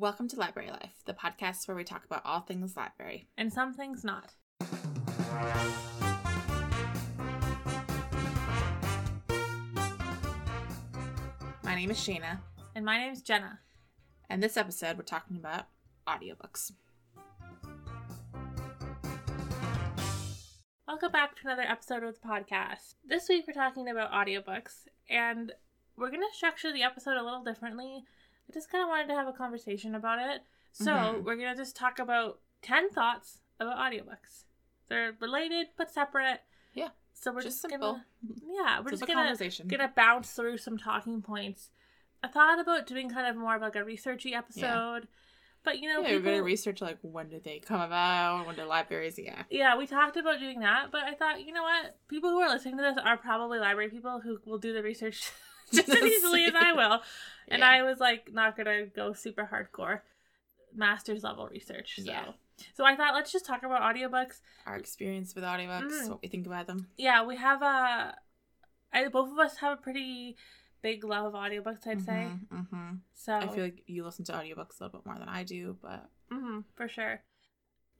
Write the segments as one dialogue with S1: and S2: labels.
S1: Welcome to Library Life, the podcast where we talk about all things library.
S2: and some things not.
S1: My name is Shayna,
S2: And my name's Jenna.
S1: and this episode we're talking about audiobooks.
S2: Welcome back to another episode of the podcast. This week we're talking about audiobooks, and we're going to structure the episode a little differently. I just kind of wanted to have a conversation about it. So
S1: Mhm.
S2: we're going to just talk about 10 thoughts about audiobooks. They're related but separate.
S1: Yeah,
S2: So we're
S1: just
S2: just,
S1: simple.
S2: gonna yeah, we're just gonna gonna bounce through some talking points. I thought about doing kind of more of like a researchy episode, but you know,
S1: yeah, we're
S2: people,
S1: gonna research like when did they come about, when did libraries, yeah.
S2: yeah, we talked about doing that, but I thought, you know what? People who are listening to this are probably library people who will do the research just as easily as I will. And
S1: Yeah.
S2: I was like, not gonna go super hardcore master's level research. So.
S1: Yeah.
S2: So I thought let's just talk about audiobooks.
S1: Our experience with audiobooks,
S2: Mm.
S1: what we think about them.
S2: Yeah, we have a I both of us have a pretty big love of audiobooks, I'd say.
S1: hmm
S2: So
S1: I feel like you listen to audiobooks a little bit more than I do, but
S2: hmm for sure.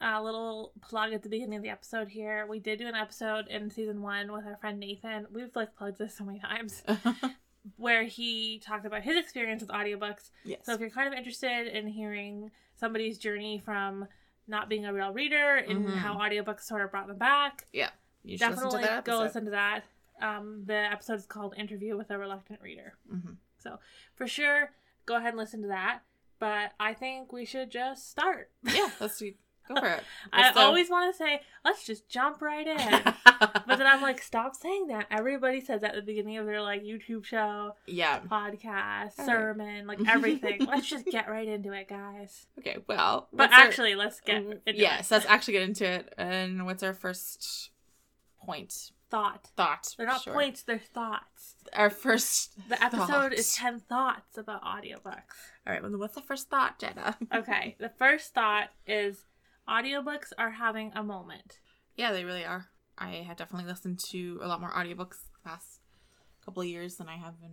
S2: A little plug at the beginning of the episode here. We did do an episode in season one with our friend Nathan. We've like plugged this so many times, where he talked about his experience with audiobooks.
S1: yes.
S2: So if you're kind of interested in hearing somebody's journey from not being a real reader and
S1: Mhm.
S2: how audiobooks sort of brought them back, yeah,
S1: you should
S2: definitely
S1: listen
S2: go listen to that. Um, the episode is called "Interview with a Reluctant Reader."
S1: Mhm.
S2: So for sure, go ahead and listen to that. But I think we should just start.
S1: Yeah, let's do, go for it.
S2: I
S1: the-
S2: always want to say, let's just jump right in. but then I'm like, stop saying that. Everybody says that at the beginning of their like YouTube show,
S1: yeah.
S2: podcast,
S1: All right.
S2: sermon, like everything. let's just get right into it, guys.
S1: Okay, well.
S2: But
S1: what's our-
S2: actually, let's get into
S1: yes,
S2: it.
S1: let's actually get into it. And what's our first point?
S2: thought.
S1: Thought.
S2: They're not
S1: Sure.
S2: points, they're thoughts.
S1: Our first.
S2: The episode is 10 thoughts about audiobooks.
S1: All right, well, what's the first thought, Jenna?
S2: Okay, the first thought is audiobooks are having a moment.
S1: Yeah, they really are. I have definitely listened to a lot more audiobooks the past couple of years than I have in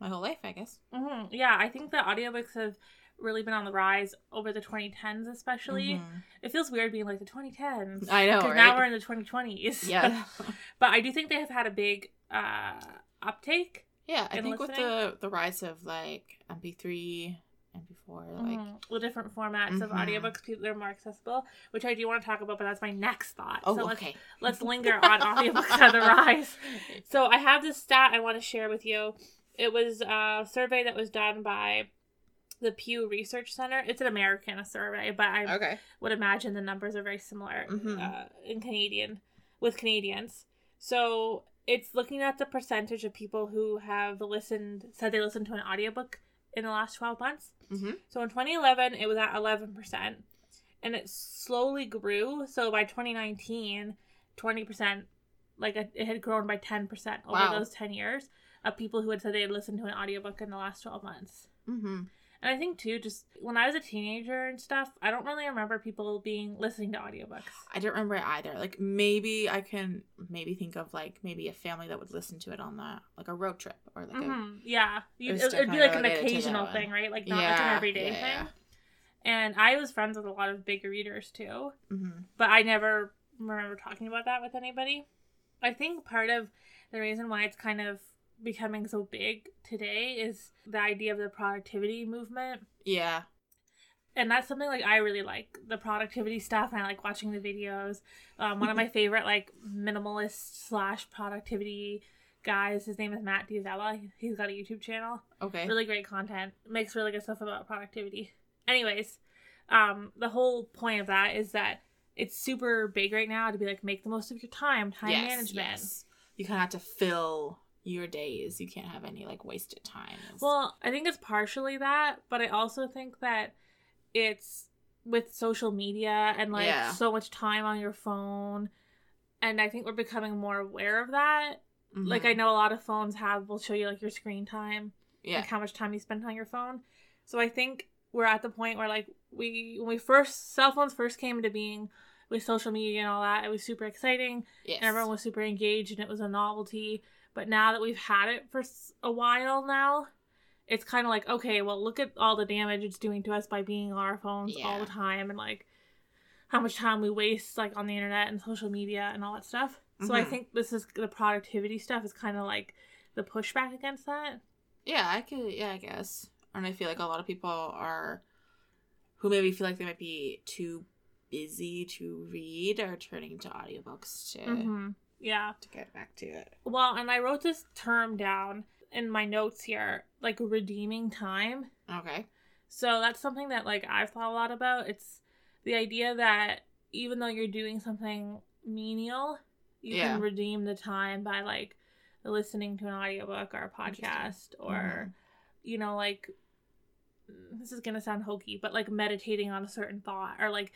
S1: my whole life, I guess.
S2: hmm Yeah, I think that audiobooks have really been on the rise over the 2010s, especially.
S1: Mhm.
S2: It feels weird being like the 2010s.
S1: I know, right?
S2: now we're in the 2020s.
S1: Yeah.
S2: but I do think they have had a big uh, uptake.
S1: yeah, I think with the, the rise of like MP3, MP4, like.
S2: Mhm. With different formats of
S1: Mhm.
S2: audiobooks, people they're more accessible, which I do want to talk about, but that's my next thought.
S1: Oh,
S2: so let's,
S1: okay.
S2: let's linger on audiobooks on the rise. So I have this stat I want to share with you. It was a survey that was done by the Pew Research Center. It's an American survey, but I
S1: Okay.
S2: would imagine the numbers are very similar
S1: Mhm.
S2: uh, in Canadian with Canadians. So it's looking at the percentage of people who have listened said they listened to an audiobook in the last 12 months.
S1: Mm-hmm.
S2: So in 2011 it was at 11% and it slowly grew. So by 2019, 20% like it had grown by 10% over
S1: Wow.
S2: those 10 years of people who had said they had listened to an audiobook in the last 12 months.
S1: Mm-hmm.
S2: And I think too, just when I was a teenager and stuff, I don't really remember people being listening to audiobooks.
S1: I don't remember it either. Like maybe I can maybe think of like maybe a family that would listen to it on the like a road trip or like a
S2: Mhm, Yeah, you,
S1: it,
S2: it'd be like an
S1: related to that
S2: occasional thing, right? Like not like an everyday
S1: yeah,
S2: thing.
S1: yeah.
S2: And I was friends with a lot of big readers too,
S1: mm-hmm.
S2: but I never remember talking about that with anybody. I think part of the reason why it's kind of becoming so big today is the idea of the productivity movement.
S1: yeah.
S2: and that's something like I really like the productivity stuff, and I like watching the videos. Um, one of my favorite like minimalist slash productivity guys, his name is Matt D'Avella. He's got a YouTube channel,
S1: Okay.
S2: really great content, makes really good stuff about productivity. Anyways, um, the whole point of that is that it's super big right now to be like make the most of your time, time
S1: yes,
S2: management.
S1: yes. You kind of have to fill your days. You can't have any like wasted time.
S2: Well, I think it's partially that, but I also think that it's with social media and like
S1: Yeah.
S2: so much time on your phone. And I think we're becoming more aware of that. Like
S1: Mhm.
S2: I know a lot of phones have will show you like your screen time,
S1: yeah,
S2: like how much time you spend on your phone. So I think we're at the point where like we when we first cell phones first came into being with social media and all that, it was super exciting
S1: yes.
S2: and everyone was super engaged and it was a novelty. But now that we've had it for a while now, it's kind of like okay, well, look at all the damage it's doing to us by being on our phones all the time, and like how much time we waste like on the internet and social media and all that stuff. So I
S1: Mhm.
S2: think this is the productivity stuff is kind of like the pushback against that.
S1: Yeah, I could. Yeah, I guess. And I feel like a lot of people are who maybe feel like they might be too busy to read are turning to audiobooks to
S2: hmm Yeah.
S1: to get back to it.
S2: Well, and I wrote this term down in my notes here, like redeeming time.
S1: Okay.
S2: So that's something that like I've thought a lot about. It's the idea that even though you're doing something menial, you
S1: Yeah.
S2: can redeem the time by like listening to an audiobook or a podcast or
S1: Mhm.
S2: you know like this is going to sound hokey, but like meditating on a certain thought or like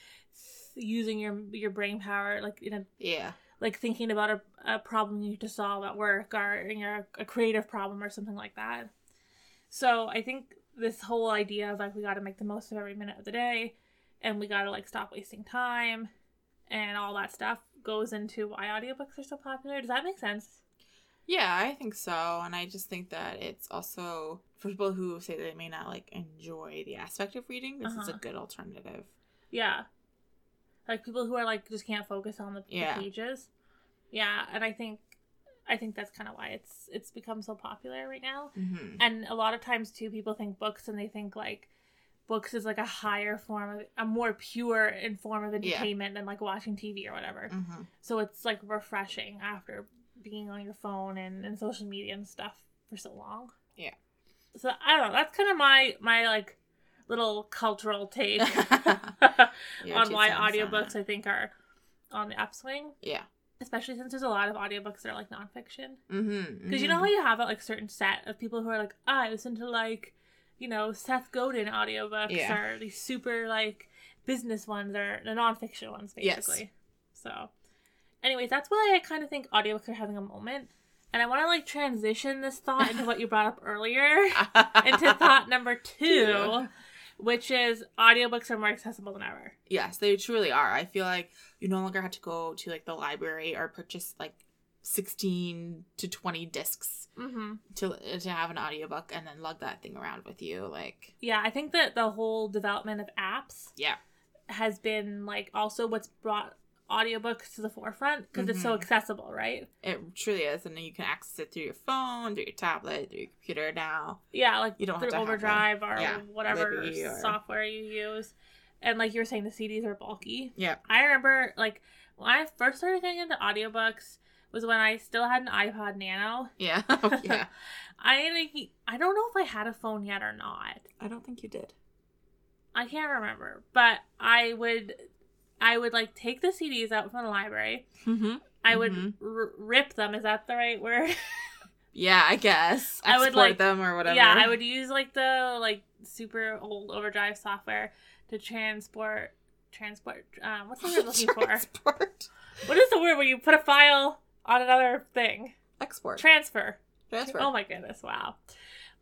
S2: using your your brain power like in a
S1: Yeah.
S2: Like thinking about a, a problem you need to solve at work or you know a creative problem or something like that so i think this whole idea of like we got to make the most of every minute of the day and we got to like stop wasting time and all that stuff goes into why audiobooks are so popular does that make sense
S1: Yeah, I think so. And I just think that it's also for people who say they may not like enjoy the aspect of reading, this is a
S2: Uh-huh.
S1: good alternative.
S2: yeah like people who are like just can't focus on the, the pages yeah and i think i think that's kind of why it's it's become so popular right now
S1: Mm-hmm.
S2: and a lot of times too people think books and they think like books is like a higher form of a more pure in form of
S1: Yeah.
S2: entertainment than like watching tv or whatever
S1: Mm-hmm.
S2: so it's like refreshing after being on your phone and, and social media and stuff for so long
S1: Yeah.
S2: so i don't know that's kind of my my like little cultural take on why audiobooks i think are on the upswing
S1: Yeah.
S2: especially since there's a lot of audiobooks that are like nonfiction
S1: Mm-hmm.
S2: because you know how you have a like certain set of people who are like, ah, I listen to like, you know, Seth Godin audiobooks
S1: Yeah.
S2: or these super like business ones or the nonfiction ones basically. Yes. So anyways, that's why I kind of think audiobooks are having a moment. And I want to like transition this thought into what you brought up earlier into thought number Two. Which is audiobooks are more accessible than ever.
S1: Yes, they truly are. I feel like you no longer have to go to like the library or purchase like 16 to 20 discs
S2: Mm-hmm.
S1: to to have an audiobook and then lug that thing around with you like
S2: Yeah, I think that the whole development of apps
S1: yeah.
S2: has been like also what's brought audiobooks to the forefront because it's so
S1: Mhm.
S2: accessible, right?
S1: It truly is and you can access it through your phone, through your tablet, through your computer now.
S2: Yeah, like
S1: You don't have
S2: through
S1: to have a-
S2: Overdrive or
S1: yeah,
S2: whatever
S1: or-
S2: software you use. And like you were saying, the CDs are bulky.
S1: Yeah.
S2: I remember like when I first started getting into audiobooks was when I still had an iPod Nano.
S1: Yeah. yeah.
S2: I I don't know if I had a phone yet or not.
S1: I don't think you did.
S2: I can't remember, but I would I would like take the CDs out from the library.
S1: Mm-hmm.
S2: I would
S1: Mhm.
S2: r- rip them. Is that the right word?
S1: Yeah, I guess.
S2: I would, like-
S1: them or whatever.
S2: Yeah, I would use like the like super old overdrive software to transport transport um what's the word I'm looking for?
S1: Transport.
S2: What is the word where you put a file on another thing?
S1: Export.
S2: Transfer.
S1: Transfer.
S2: Oh my goodness, wow.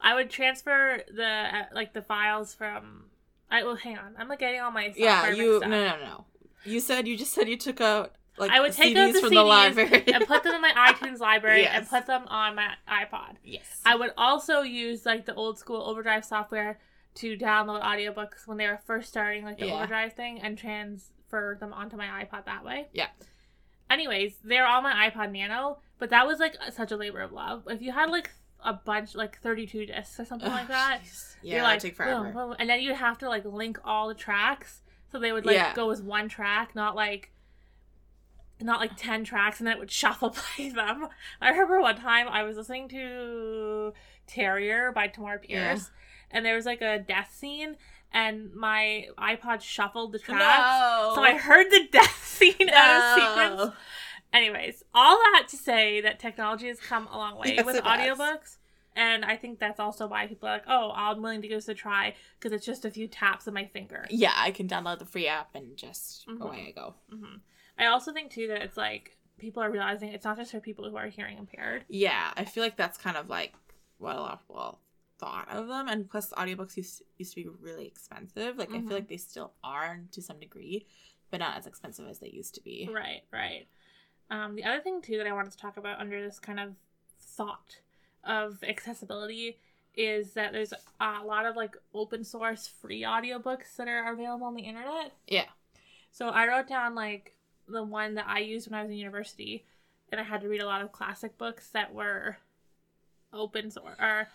S2: I would transfer the uh, like the files from I well hang on. I'm like getting all my software
S1: yeah, you no no no. You said you just said you took out like
S2: I would take
S1: CDs
S2: out the
S1: from the library
S2: and put them in my iTunes library and put them on my iPod.
S1: Yes.
S2: I would also use like the old school Overdrive software to download audiobooks when they were first starting like the
S1: Yeah.
S2: Overdrive thing and transfer them onto my iPod that way.
S1: Yeah.
S2: Anyways, they're on my iPod Nano, but that was like such a labor of love. If you had like a bunch, like 32 discs or something like that,
S1: Yeah,
S2: you're like,
S1: take forever.
S2: boom, boom, and then you'd have to like link all the tracks. So they would like
S1: Yeah.
S2: go as one track, not like not like 10 tracks and then it would shuffle play them. I remember one time I was listening to Terrier by Tamora Pierce and there was like a death scene and my iPod shuffled the tracks.
S1: No.
S2: So I heard the death scene out of
S1: No.
S2: sequence. Anyways, all that to say that technology has come a long way
S1: Yes,
S2: with
S1: audiobooks. has.
S2: And I think that's also why people are like, oh, I'm willing to give this a try because it's just a few taps of my finger.
S1: Yeah, I can download the free app and just
S2: Mhm.
S1: away I go.
S2: hmm I also think, too, that it's like people are realizing it's not just for people who are hearing impaired.
S1: Yeah, I feel like that's kind of like what a lot of people thought of them, and plus audiobooks used used to be really expensive. Like I
S2: Mhm.
S1: feel like they still are to some degree, but not as expensive as they used to be.
S2: Right, right. Um, the other thing, too, that I wanted to talk about under this kind of thought of accessibility is that there's a lot of like open source free audiobooks that are available on the internet.
S1: Yeah.
S2: So I wrote down like the one that I used when I was in university, and I had to read a lot of classic books that were open source or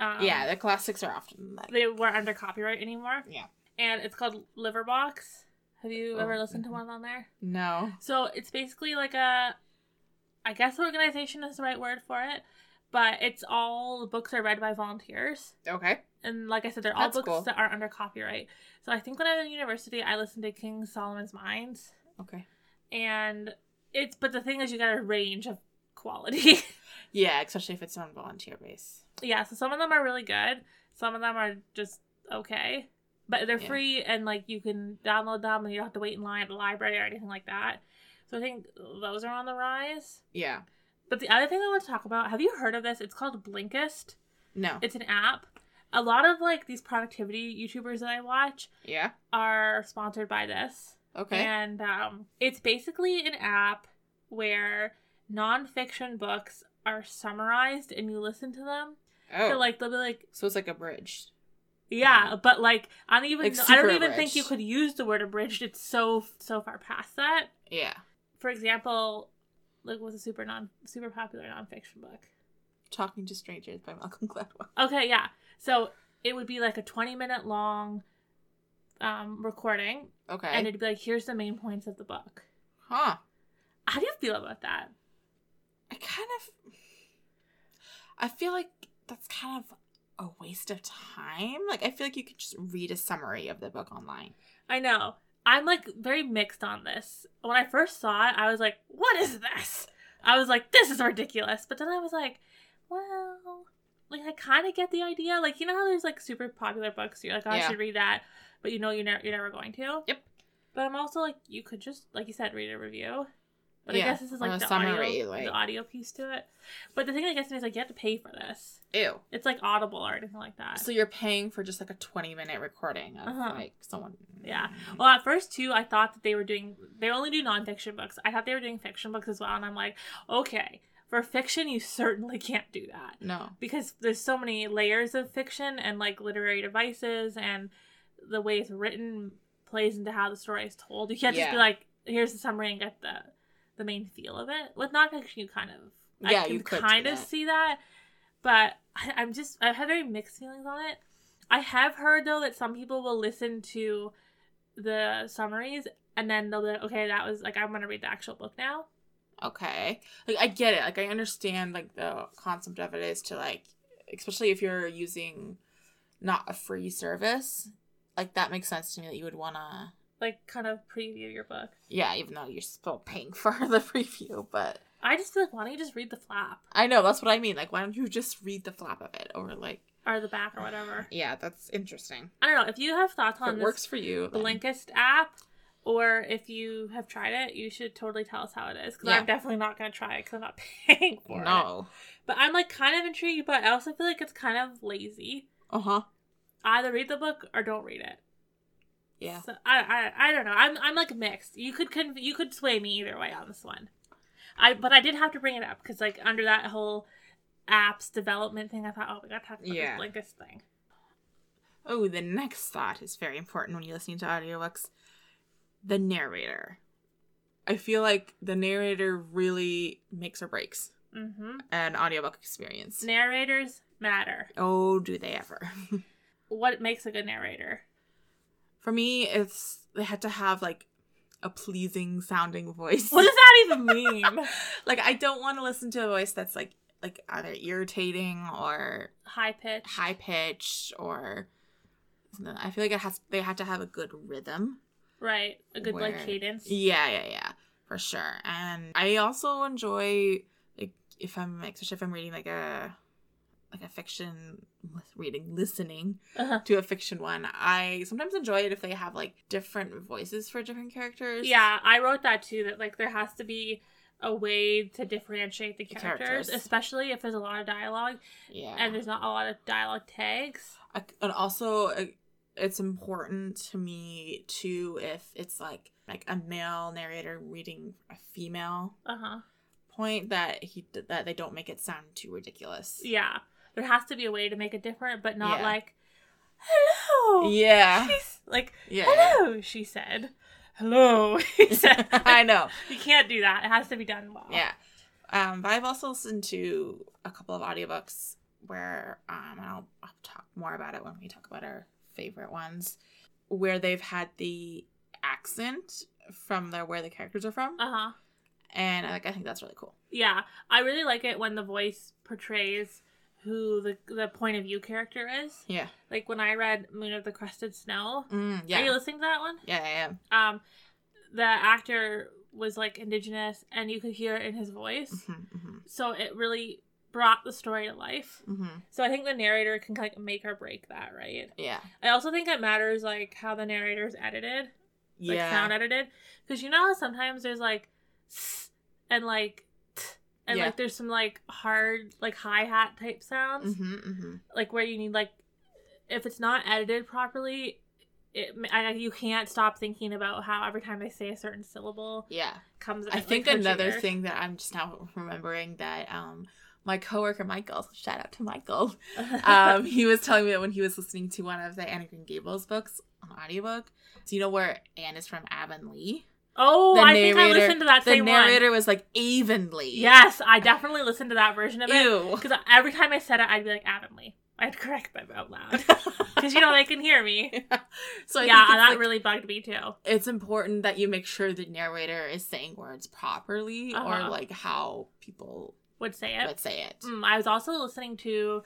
S2: um,
S1: yeah, the classics are often like
S2: they weren't under copyright anymore.
S1: Yeah.
S2: And it's called LibriVox. Have you
S1: Oh,
S2: ever listened to one on there?
S1: no.
S2: So it's basically like a, I guess organization is the right word for it, but it's all books are read by volunteers,
S1: Okay.
S2: and like I said, they're all
S1: That's
S2: books
S1: cool.
S2: that aren't under copyright. So I think when I was in university, I listened to King Solomon's Mines,
S1: Okay.
S2: and it's but the thing is, you got a range of quality.
S1: Yeah, especially if it's on volunteer base.
S2: yeah, so some of them are really good, some of them are just okay. But they're
S1: Yeah.
S2: free and like you can download them and you don't have to wait in line at the library or anything like that. So I think those are on the rise.
S1: Yeah.
S2: But the other thing I want to talk about, have you heard of this? It's called Blinkist.
S1: No.
S2: It's an app. A lot of like these productivity YouTubers that I watch
S1: yeah.
S2: are sponsored by this.
S1: Okay.
S2: And um, it's basically an app where nonfiction books are summarized and you listen to them.
S1: oh.
S2: So like they'll be like,
S1: so it's like a bridge.
S2: yeah, but like I don't even
S1: Like
S2: know, I don't even think you could use the word abridged. It's so so far past that.
S1: Yeah.
S2: For example, like was a super non super popular nonfiction book.
S1: Talking to Strangers by Malcolm Gladwell.
S2: Okay, yeah. So it would be like a 20 minute long um recording
S1: Okay.
S2: and it'd be like here's the main points of the book.
S1: huh.
S2: How do you feel about that?
S1: I kind of. I feel like that's kind of a waste of time. Like, I feel like you could just read a summary of the book online.
S2: I know. I'm like very mixed on this. When I first saw it, I was like, what is this? I was like, this is ridiculous. But then I was like, well, like I kind of get the idea. Like, you know how there's like super popular books, you're like, oh, I should read that, but you know you're, ne- you're never going to?
S1: Yep.
S2: But I'm also like, you could just, like you said, read a review. But
S1: Yeah,
S2: I guess this is like the
S1: summary,
S2: audio,
S1: like-
S2: the audio piece to it. But the thing that gets me is like, you have to pay for this.
S1: Ew.
S2: It's like Audible or anything like that.
S1: So you're paying for just like a 20 minute recording of
S2: Uh-huh.
S1: like someone.
S2: Yeah. Well, at first too, I thought that they were doing. They only do nonfiction books. I thought they were doing fiction books as well, and I'm like, okay, for fiction, you certainly can't do that
S1: No.
S2: because there's so many layers of fiction and like literary devices and the way it's written plays into how the story is told. You can't just be like, here's the summary and get the the main feel of it. With nonfiction, you kind of
S1: Yeah,
S2: I can
S1: you
S2: kind of
S1: that.
S2: see that, but I, I'm just I have very mixed feelings on it. I have heard though that some people will listen to the summaries and then they'll be like, okay, that was like I'm gonna read the actual book now.
S1: Okay. Like, I get it. Like, I understand like the concept of it is to like, especially if you're using not a free service, like that makes sense to me that you would want to.
S2: Like kind of preview your book.
S1: Yeah, even though you're still paying for the preview, but
S2: I just feel like why don't you just read the flap
S1: I know that's what I mean. Like, why don't you just read the flap of it or like?
S2: or the back or whatever.
S1: Yeah, that's interesting.
S2: I don't know if you have thoughts
S1: If
S2: on
S1: it
S2: this
S1: works for you.
S2: Blinkist app. Or if you have tried it, you should totally tell us how it is. Because
S1: Yeah.
S2: I'm definitely not going to try it because I'm not paying for it.
S1: No.
S2: But I'm like kind of intrigued, but I also feel like it's kind of lazy.
S1: Uh huh.
S2: Either read the book or don't read it.
S1: Yeah.
S2: So I, I I don't know. I'm I'm like mixed. You could conv- you could sway me either way on this one. I but I did have to bring it up because like under that whole apps development thing, I thought oh we got to talk about
S1: Yeah.
S2: this Blinkist thing.
S1: Oh, the next thought is very important when you're listening to audiobooks. The narrator. I feel like the narrator really makes or breaks
S2: Mm-hmm.
S1: an audiobook experience.
S2: Narrators matter.
S1: Oh, do they ever?
S2: What makes a good narrator?
S1: For me, it's they had to have like a pleasing sounding voice.
S2: What does that even mean?
S1: like I don't want to listen to a voice that's like like either irritating or
S2: High pitch.
S1: high pitched or I feel like it has they had to have a good rhythm.
S2: Right. A good like cadence.
S1: Yeah, yeah, yeah, for sure. And I also enjoy like if I'm especially if I'm reading like a like a fiction reading listening
S2: Uh-huh.
S1: to a fiction one. I sometimes enjoy it if they have like different voices for different characters.
S2: Yeah, I wrote that too. That like there has to be a way to differentiate the characters,
S1: characters.
S2: especially if there's a lot of dialogue
S1: yeah.
S2: and there's not a lot of dialogue tags.
S1: I, and also uh, it's important to me too if it's like like a male narrator reading a female
S2: Uh huh.
S1: point that he that they don't make it sound too ridiculous.
S2: Yeah, there has to be a way to make it different, but not
S1: Yeah.
S2: like, hello.
S1: Yeah.
S2: She's like,
S1: Yeah.
S2: hello, she said. Hello, he said.
S1: I know.
S2: You can't do that. It has to be done well.
S1: Yeah. Um, but I've also listened to a couple of audiobooks where um and I'll, I'll talk more about it when we talk about our favorite ones where they've had the accent from the where the characters are from
S2: Uh huh.
S1: and like I think that's really cool.
S2: Yeah, I really like it when the voice portrays who the the point of view character is.
S1: Yeah.
S2: Like when I read Moon of the Crusted Snow.
S1: Mm,
S2: Are you listening to that one?
S1: Yeah, I am.
S2: Um, the actor was like indigenous, and you could hear it in his voice.
S1: hmm hmm
S2: So it really brought the story to life.
S1: hmm
S2: So I think the narrator can like make or break that, right?
S1: Yeah.
S2: I also think it matters like how the narrator is edited, like
S1: Yeah.
S2: sound edited, because you know how sometimes there's like and like and
S1: Yeah.
S2: like there's some like hard like hi hat type sounds,
S1: hmm hmm
S2: like where you need like if it's not edited properly. It, I, you can't stop thinking about how every time they say a certain syllable
S1: Yeah.
S2: comes.
S1: I
S2: like,
S1: think
S2: your
S1: another thing that I'm just now remembering that um my coworker Michael, shout out to Michael, um, he was telling me that when he was listening to one of the Anne of Green Gables books on audiobook, do you know where Anne is from Avonlea?
S2: Oh,
S1: the
S2: I think I listened to that
S1: The
S2: same one.
S1: The narrator was like Avonlea.
S2: Yes, I definitely listened to that version of it. Because every time I said it, I'd be like, Avonlea. I'd correct them out loud. Because, you know, they can hear me.
S1: so I
S2: yeah, that
S1: like,
S2: really bugged me too.
S1: it's important that you make sure the narrator is saying words properly
S2: Uh-huh.
S1: or like how people
S2: Would say it.
S1: would say it.
S2: Mm, I was also listening to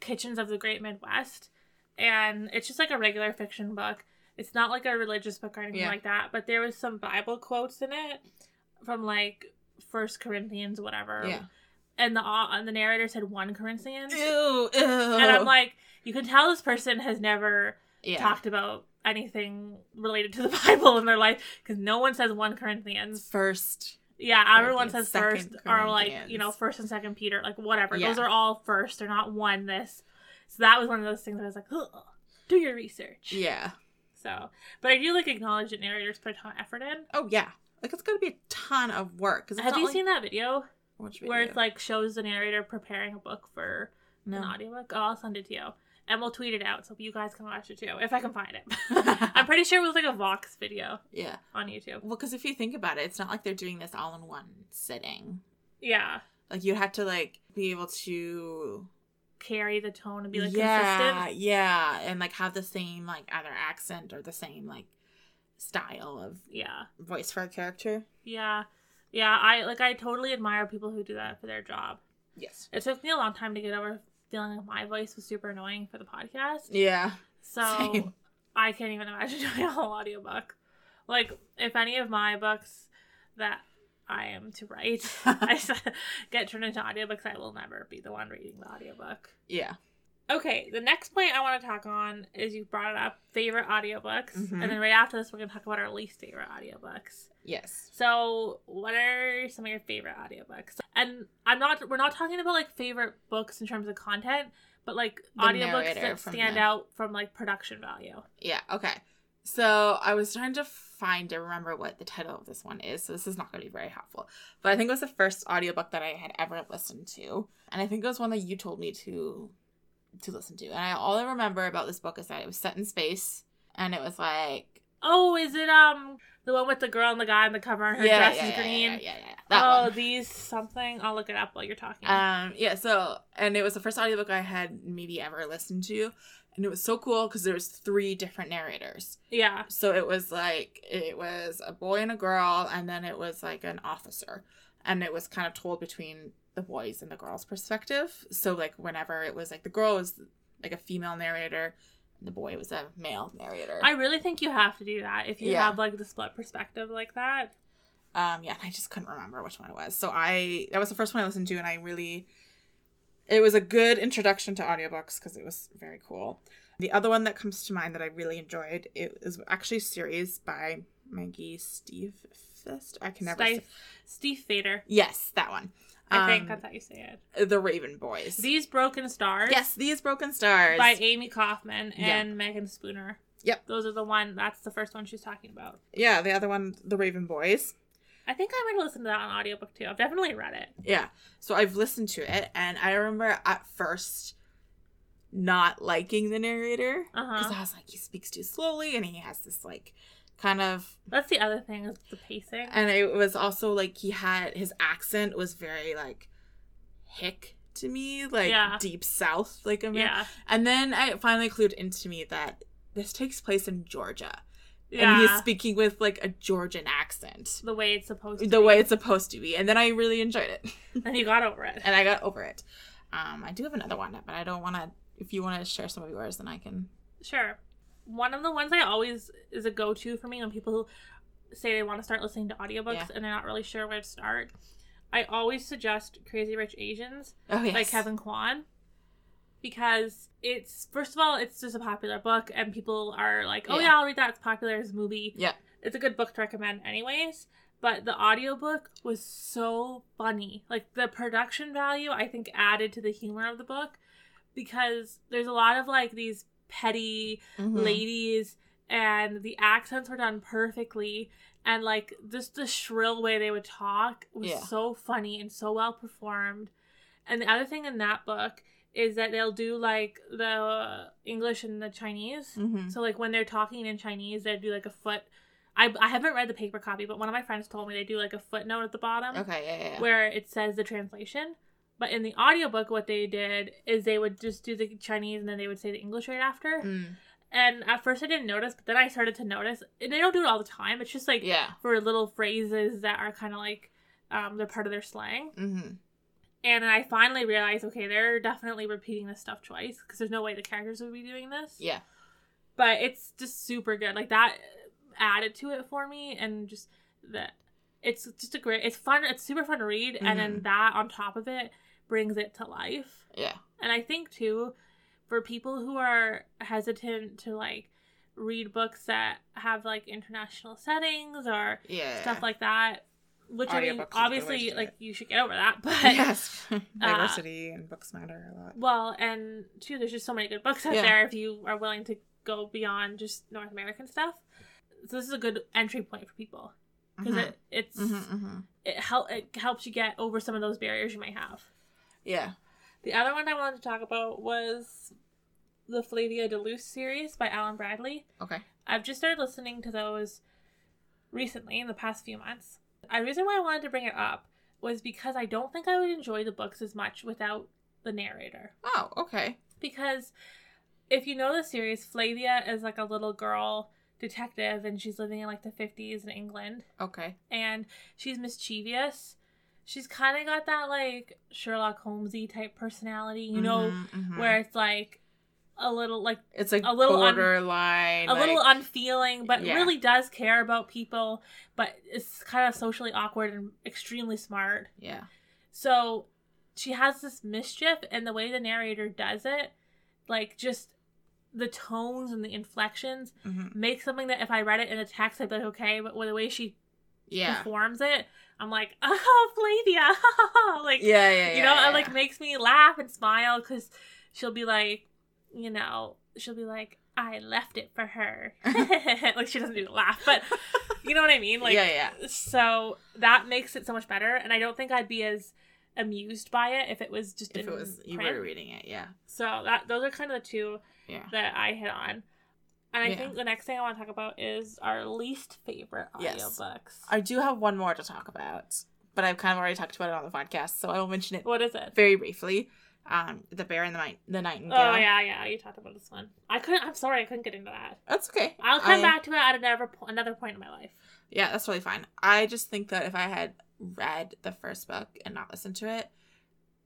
S2: Kitchens of the Great Midwest, and it's just like a regular fiction book. It's not like a religious book or anything
S1: Yeah.
S2: like that, but there was some Bible quotes in it from like First Corinthians, whatever.
S1: Yeah.
S2: And the uh, and the narrator said one Corinthians,
S1: Ew, ew.
S2: and I'm like, you can tell this person has never
S1: yeah.
S2: talked about anything related to the Bible in their life because no one says one Corinthians.
S1: first.
S2: Yeah, everyone says first or like you know first and second Peter, like whatever.
S1: Yeah.
S2: Those are all first. They're not one. This. So that was one of those things that I was like, Ugh, do your research.
S1: Yeah.
S2: So, but I do like acknowledge that narrators put a ton of effort in.
S1: Oh yeah. Like it's gonna be a ton of work. Cause it's
S2: Have you
S1: like-
S2: seen that video
S1: Which
S2: where
S1: video?
S2: it's like shows the narrator preparing a book for
S1: no.
S2: an audiobook? Oh, I'll send it to you. And we'll tweet it out so you guys can watch it too, if I can find it. I'm pretty sure it was like a Vox video
S1: yeah.
S2: on YouTube.
S1: Well, because if you think about it, it's not like they're doing this all in one sitting.
S2: Yeah.
S1: Like you have to like be able to
S2: Carry the tone and be like
S1: yeah,
S2: consistent.
S1: yeah, and like have the same like either accent or the same like style of
S2: Yeah.
S1: voice for a character.
S2: Yeah. Yeah. I like I totally admire people who do that for their job.
S1: Yes.
S2: It took me a long time to get over feeling like my voice was super annoying for the podcast.
S1: Yeah.
S2: So
S1: Same.
S2: I can't even imagine doing a whole audiobook. Like if any of my books that I am to write I get turned into audiobooks, I will never be the one reading the audiobook.
S1: Yeah.
S2: Okay, the next point I want to talk on is you brought it up favorite audiobooks.
S1: Mhm.
S2: And then right after this, we're going to talk about our least favorite audiobooks.
S1: Yes.
S2: So, what are some of your favorite audiobooks? And I'm not we're not talking about like favorite books in terms of content, but like
S1: The
S2: audiobooks that stand
S1: the-
S2: out from like production value.
S1: Yeah. Okay. So I was trying to find to remember what the title of this one is. So this is not going to be very helpful. But I think it was the first audiobook that I had ever listened to, and I think it was one that you told me to to listen to. And I all I remember about this book is that it was set in space, and it was like
S2: Oh, is it um the one with the girl and the guy on the cover and her
S1: yeah,
S2: dress
S1: yeah,
S2: is
S1: yeah,
S2: green?
S1: Yeah, yeah, yeah, that
S2: oh,
S1: one.
S2: these something. I'll look it up while you're talking.
S1: Um, yeah, so and it was the first audiobook I had maybe ever listened to, and it was so cool because there was three different narrators.
S2: yeah.
S1: So it was like it was a boy and a girl, and then it was like an officer, and it was kind of told between the boys and the girls' perspective. So like whenever it was like the girl was like a female narrator, and the boy was a male narrator.
S2: I really think you have to do that if you
S1: Yeah.
S2: have like the split perspective like that.
S1: Um, yeah, I just couldn't remember which one it was. So I that was the first one I listened to, and I really, it was a good introduction to audiobooks because it was very cool. The other one that comes to mind that I really enjoyed it is actually a series by Maggie Steve Fist. I can never.
S2: Steve,
S1: Say.
S2: Steve Fader.
S1: Yes, that one.
S2: I think
S1: Um,
S2: that's how you say it.
S1: the Raven Boys.
S2: These Broken Stars.
S1: yes, these broken stars.
S2: by Amie Kaufman
S1: Yeah.
S2: and Meagan Spooner.
S1: Yep.
S2: Those are the one. That's the first one she's talking about.
S1: yeah, the other one, the Raven Boys.
S2: I think I might have listened to that on audiobook too. I've definitely read it.
S1: Yeah. So I've listened to it, and I remember at first not liking the narrator because
S2: Uh-huh.
S1: I was like, he speaks too slowly, and he has this like kind of,
S2: That's the other thing is the pacing.
S1: and it was also like he had his accent was very like hick to me, like
S2: Yeah.
S1: deep south, like Amer-
S2: yeah.
S1: And then I finally clued into me that this takes place in Georgia,
S2: Yeah.
S1: and he's speaking with like a Georgian accent.
S2: the way it's supposed to be.
S1: The
S2: be.
S1: way it's supposed to be, and then I really enjoyed it.
S2: and you got over it.
S1: and I got over it. Um, I do have another one, but I don't want to. If you want to share some of yours, then I can.
S2: Sure. One of the ones I always is a go to for me when people say they want to start listening to audiobooks
S1: Yeah.
S2: and they're not really sure where to start. I always suggest Crazy Rich Asians
S1: Oh yes,
S2: by Kevin Kwan because it's first of all it's just a popular book and people are like, "Oh
S1: Yeah.
S2: yeah, I'll read that. It's popular as a movie."
S1: Yeah.
S2: It's a good book to recommend anyways, but the audiobook was so funny. Like the production value I think added to the humor of the book because there's a lot of like these petty
S1: Mhm.
S2: ladies and the accents were done perfectly and like just the shrill way they would talk was
S1: Yeah.
S2: so funny and so well performed and the other thing in that book is that they'll do like the english and the chinese
S1: Mhm.
S2: so like when they're talking in chinese they'll do like a foot I, I haven't read the paper copy but one of my friends told me they do like a footnote at the bottom
S1: Okay, yeah, yeah, yeah.
S2: where it says the translation. But in the audiobook, what they did is they would just do the Chinese and then they would say the English right after.
S1: Mm,
S2: And at first I didn't notice, but then I started to notice. And they don't do it all the time. It's just like
S1: yeah.
S2: for little phrases that are kind of like um, they're part of their slang.
S1: Mm-hmm.
S2: And I finally realized, okay, they're definitely repeating this stuff twice because there's no way the characters would be doing this.
S1: Yeah.
S2: But it's just super good. Like that added to it for me, and just that it's just a great. It's fun. It's super fun to read, and then
S1: Mhm.
S2: that on top of it brings it to life.
S1: Yeah.
S2: And I think too, for people who are hesitant to like read books that have like international settings or
S1: Yeah.
S2: stuff like that, which I mean,
S1: Audiobooks is a good way to
S2: obviously, like
S1: it.
S2: you should get over that. But
S1: yes. Diversity and books matter a lot.
S2: well, and two, there's just so many good books out
S1: Yeah.
S2: there if you are willing to go beyond just North American stuff. So this is a good entry point for people because
S1: Mhm.
S2: it it's
S1: Mhm, mhm.
S2: it help it helps you get over some of those barriers you might have.
S1: Yeah.
S2: The other one I wanted to talk about was the Flavia de Luce series by Alan Bradley.
S1: Okay.
S2: I've just started listening to those recently in the past few months. The reason why I wanted to bring it up was because I don't think I would enjoy the books as much without the narrator.
S1: Oh, okay.
S2: Because if you know the series, Flavia is like a little girl detective and she's living in like the 50s in England
S1: Okay.
S2: and she's mischievous. She's kind of got that like Sherlock Holmesy type personality, you know,
S1: Mhm, mhm.
S2: where it's like a little like
S1: it's like
S2: a little un-
S1: borderline.
S2: a little unfeeling, but
S1: Yeah.
S2: really does care about people, but it's kind of socially awkward and extremely smart.
S1: yeah.
S2: So she has this mischief, and the way the narrator does it, like just the tones and the inflections,
S1: hmm
S2: make something that if I read it in the text, I'd be like, okay, but with the way she
S1: Yeah.
S2: performs it, I'm like, oh, Flavia, like
S1: Yeah, yeah, yeah.
S2: you know,
S1: yeah,
S2: it like makes me laugh and smile because she'll be like, you know, she'll be like, I left it for her. like she doesn't do the laugh, but you know what I mean? Like,
S1: yeah, yeah.
S2: so that makes it so much better. And I don't think I'd be as amused by it if it was just
S1: If it was you
S2: print.
S1: were reading it, yeah.
S2: So that those are kind of the two
S1: Yeah.
S2: that I hit on. And I
S1: Yeah.
S2: think the next thing I want to talk about is our least favorite
S1: Yes.
S2: audiobooks.
S1: I do have one more to talk about, but I've kind of already talked about it on the podcast, so I will mention it
S2: What is it?
S1: very briefly. Um, the bear and the night, the nightingale.
S2: Oh yeah, yeah, you talked about this one. I couldn't. I'm sorry, I couldn't get into that.
S1: that's okay.
S2: I'll come
S1: I-
S2: back to it at another another point in my life.
S1: Yeah, that's really fine. I just think that if I had read the first book and not listened to it,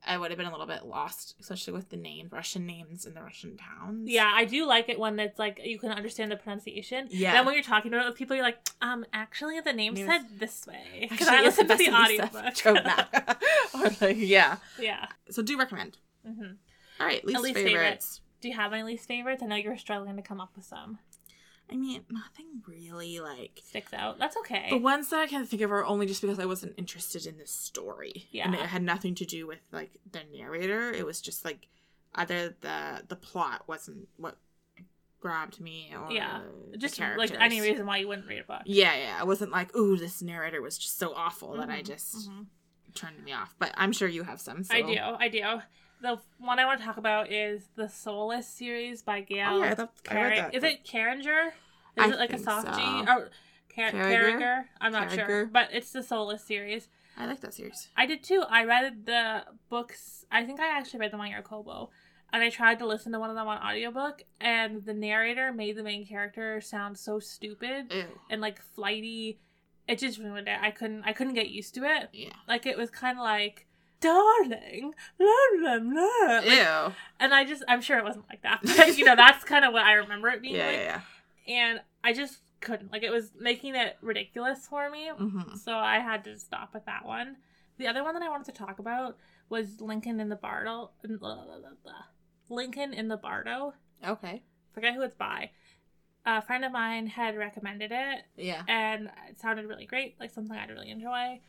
S1: I would have been a little bit lost, especially with the names, Russian names and the Russian towns.
S2: Yeah, I do like it when it's like you can understand the pronunciation.
S1: Yeah.
S2: Then when you're talking about it with people, you're like, um, actually the name
S1: Names-
S2: said this way because I listened to the audiobook.
S1: Or like, yeah.
S2: yeah.
S1: So do recommend.
S2: Hmm
S1: All right, least,
S2: least
S1: favorites.
S2: favorites. Do you have any least favorites? I know you're struggling to come up with some.
S1: I mean, nothing really like.
S2: Sticks out. That's okay.
S1: The ones that I can think of are only just because I wasn't interested in the story. Yeah, And it had nothing to do with like the narrator. It was just like either the the plot wasn't what grabbed me or
S2: Yeah. Just like any reason why you wouldn't read a book.
S1: Yeah, yeah. I wasn't like, ooh, this narrator was just so awful that I
S2: Mhm,
S1: just
S2: mhm.
S1: turned me off. But I'm sure you have some. So.
S2: I do. I do. The one I want to talk about is the Soulless series by Gail.
S1: Oh, yeah, I, read that.
S2: Is it Carringer? Is
S1: I
S2: it like a soft G?
S1: so.
S2: Or Car-
S1: Carriger?
S2: Carriger? I'm not sure. But it's the Soulless series.
S1: I like that series.
S2: I did too. I read the books. I think I actually read them on your Kobo. And I tried to listen to one of them on audiobook, and the narrator made the main character sound so stupid
S1: Ew.
S2: and like flighty. It just ruined it. I couldn't. I couldn't get used to it.
S1: Yeah.
S2: Like it was kind of like, darling, blah, blah, blah. Like,
S1: Ew.
S2: and I just, I'm sure it wasn't like that, but you know, that's kind of what I remember it being
S1: Yeah,
S2: like.
S1: yeah,
S2: And I just couldn't. Like, it was making it ridiculous for me.
S1: Mm-hmm.
S2: So I had to stop with that one. The other one that I wanted to talk about was Lincoln in the Bardo. blah. Lincoln in the Bardo.
S1: Okay.
S2: Forget who it's by. A friend of mine had recommended it,
S1: Yeah.
S2: and it sounded really great, like something I'd really enjoy.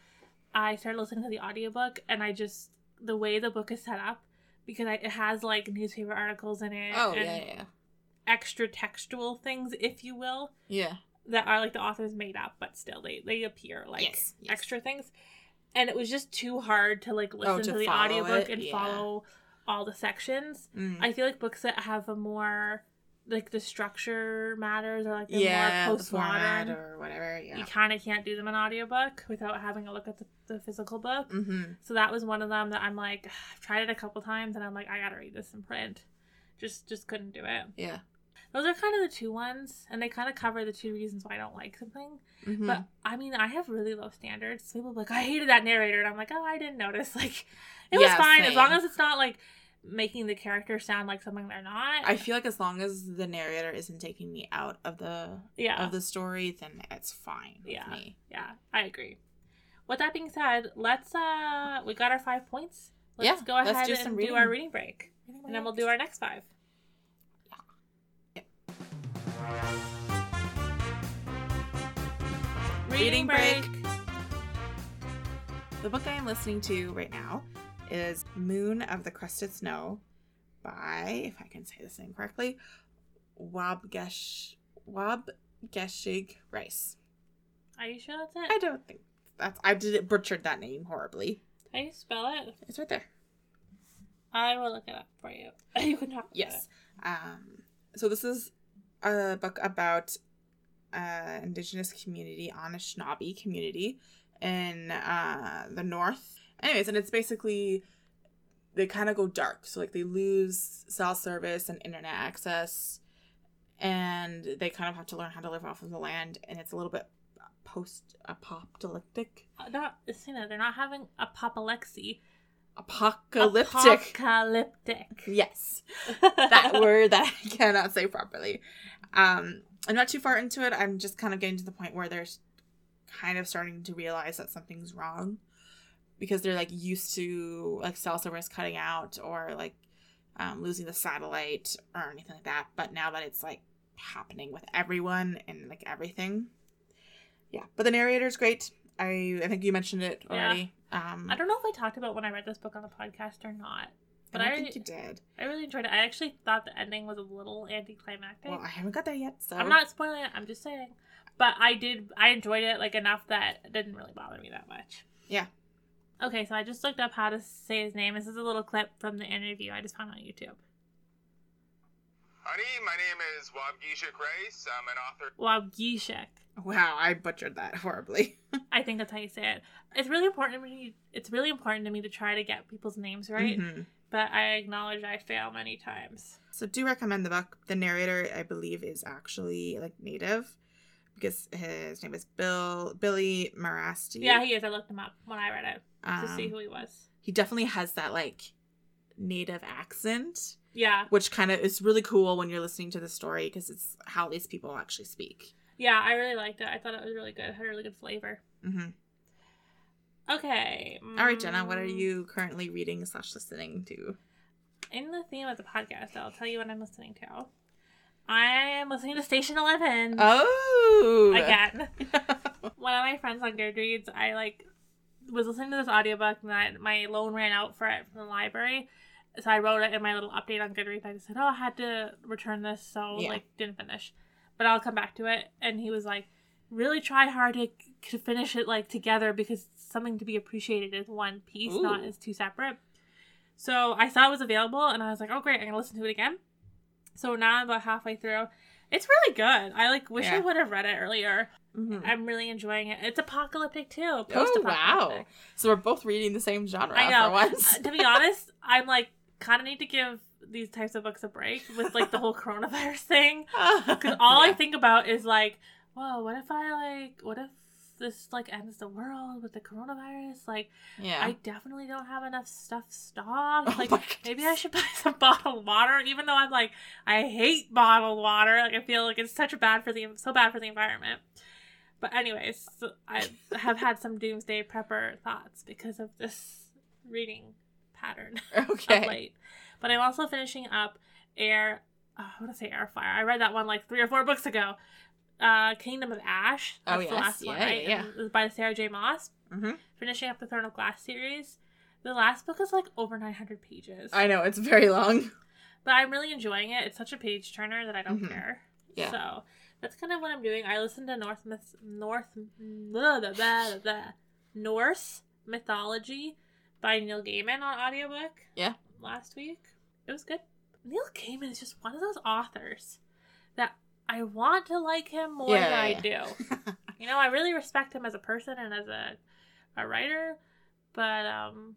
S2: I started listening to the audiobook, and I just the way the book is set up because I, it has like newspaper articles in it
S1: Oh,
S2: and
S1: yeah, yeah.
S2: extra textual things, if you will,
S1: Yeah.
S2: that are like the author's made up, but still they they appear like
S1: Yes, yes.
S2: extra things. And it was just too hard to like listen
S1: Oh, to
S2: to, the audiobook
S1: it?
S2: and
S1: Yeah.
S2: follow all the sections.
S1: Mm.
S2: I feel like books that have a more like the structure matters or like the
S1: yeah,
S2: more
S1: the
S2: postmodern.
S1: or whatever. Yeah.
S2: You kind of can't do them in audiobook without having a look at the, the physical book.
S1: Mm-hmm.
S2: So that was one of them that I'm like, I've tried it a couple times and I'm like, I gotta read this in print. Just just couldn't do it.
S1: Yeah.
S2: Those are kind of the two ones, and they kind of cover the two reasons why I don't like something.
S1: Mm-hmm.
S2: But I mean, I have really low standards. People are like, I hated that narrator, and I'm like, oh, I didn't notice. Like, it was
S1: Yeah,
S2: fine as long as it's not like making the character sound like something they're not.
S1: I feel like as long as the narrator isn't taking me out of the
S2: yeah,
S1: of the story, then it's fine with
S2: Yeah.
S1: me.
S2: yeah, I agree. With that being said, let's uh, we got our five points. Let's
S1: Yeah,
S2: go
S1: let's
S2: ahead
S1: do
S2: and
S1: some
S2: do our reading break, and then we'll do our next five.
S1: Reading break. The book I am listening to right now is Moon of the Crusted Snow by, if I can say this name correctly, Wabgesh Waubgeshig Rice.
S2: Are you sure that's it?
S1: I don't think that's I did it butchered that name horribly.
S2: How do you spell it?
S1: It's right there.
S2: I will look it up for you. You can talk.
S1: Yes. Um, so this is a book about uh, indigenous community, Anishinaabe community in uh, the north. Anyways, and it's basically they kind of go dark. So like they lose cell service and internet access, and they kind of have to learn how to live off of the land. And it's a little bit post-apocalyptic.
S2: Uh, Not, Sina, they're not having apoplexy.
S1: apocalyptic.
S2: Apocalyptic.
S1: Yes. that word that I cannot say properly. Um, I'm not too far into it. I'm just kind of getting to the point where they're kind of starting to realize that something's wrong because they're like used to like cell service cutting out or like um, losing the satellite or anything like that. But now that it's like happening with everyone and like everything, yeah. But the narrator's great. I I think you mentioned it
S2: Yeah.
S1: already. Um,
S2: I don't know if I talked about when I read this book on the podcast or not, but
S1: I
S2: I,
S1: think you did.
S2: I really enjoyed it. I actually thought the ending was a little anticlimactic.
S1: Well, I haven't got there yet, so
S2: I'm not spoiling it. I'm just saying, but I did. I enjoyed it like enough that it didn't really bother me that much.
S1: Yeah.
S2: Okay, so I just looked up how to say his name. This is a little clip from the interview I just found on YouTube.
S3: Honey, my name is Waubgeshig Rice. I'm an author.
S2: Wabgishek.
S1: Wow, I butchered that horribly.
S2: I think that's how you say it. It's really important to me. It's really important to me to try to get people's names right,
S1: Mhm.
S2: but I acknowledge I fail many times.
S1: So do recommend the book. The narrator, I believe, is actually like native because his name is Bill Billy Merasty.
S2: Yeah, he is. I looked him up when I read it to see
S1: Um,
S2: who he was.
S1: he definitely has that like native accent,
S2: Yeah,
S1: which kind of is really cool when you're listening to the story because it's how these people actually speak.
S2: yeah, I really liked it. I thought it was really good. It had a really good flavor.
S1: Mm-hmm.
S2: Okay.
S1: All right, Jenna, what are
S2: mm,
S1: you currently reading slash listening to?
S2: In the theme of the podcast, I'll tell you what I'm listening to. I am listening to Station Eleven.
S1: Oh,
S2: again. One of my friends on Goodreads, I like was listening to this audiobook and I, my loan ran out for it from the library, So I wrote it in my little update on Goodreads. I just said, "Oh, I had to return this, so
S1: Yeah.
S2: like didn't finish, but I'll come back to it." And he was like, "Really try hard to to finish it like together because it's something to be appreciated as one piece, not
S1: Ooh.
S2: as two separate." So I saw it was available, and I was like, "Oh, great! I'm gonna listen to it again." So now I'm about halfway through. It's really good. I like wish I would have read it earlier.
S1: Mhm.
S2: I'm really enjoying it. It's apocalyptic too.
S1: Oh wow! So we're both reading the same genre
S2: I know.
S1: for once.
S2: Uh, to be honest, I'm like kind of need to give these types of books a break with like the whole coronavirus thing because all I think about is like, whoa, what if I like, what if this like ends the world with the coronavirus? Like,
S1: yeah.
S2: I definitely don't have enough stuff stocked.
S1: Oh
S2: like, maybe I should buy some bottled water, even though I'm like, I hate bottled water. Like, I feel like it's such a bad for the so bad for the environment. But anyways, so I have had some doomsday prepper thoughts because of this reading pattern of late. But I'm also finishing up Air. Oh, I want to say Airfire. I read that one like three or four books ago. Uh, Kingdom of Ash.
S1: Oh,
S2: That's the
S1: yes.
S2: last one,
S1: Yeah,
S2: right?
S1: yeah, yeah.
S2: Was by Sarah J. Maas.
S1: Mhm.
S2: Finishing up the Throne of Glass series. The last book is like over 900 pages.
S1: I know it's very long.
S2: But I'm really enjoying it. It's such a page turner that I don't
S1: Mhm.
S2: care.
S1: Yeah.
S2: So that's kind of what I'm doing. I listened to North Myth- North blah, blah, blah, blah, Norse Mythology by Neil Gaiman on audiobook.
S1: Yeah.
S2: Last week. It was good. Neil Gaiman is just one of those authors that I want to like him more
S1: Yeah,
S2: than I
S1: yeah,
S2: do. You know, I really respect him as a person and as a a writer, but um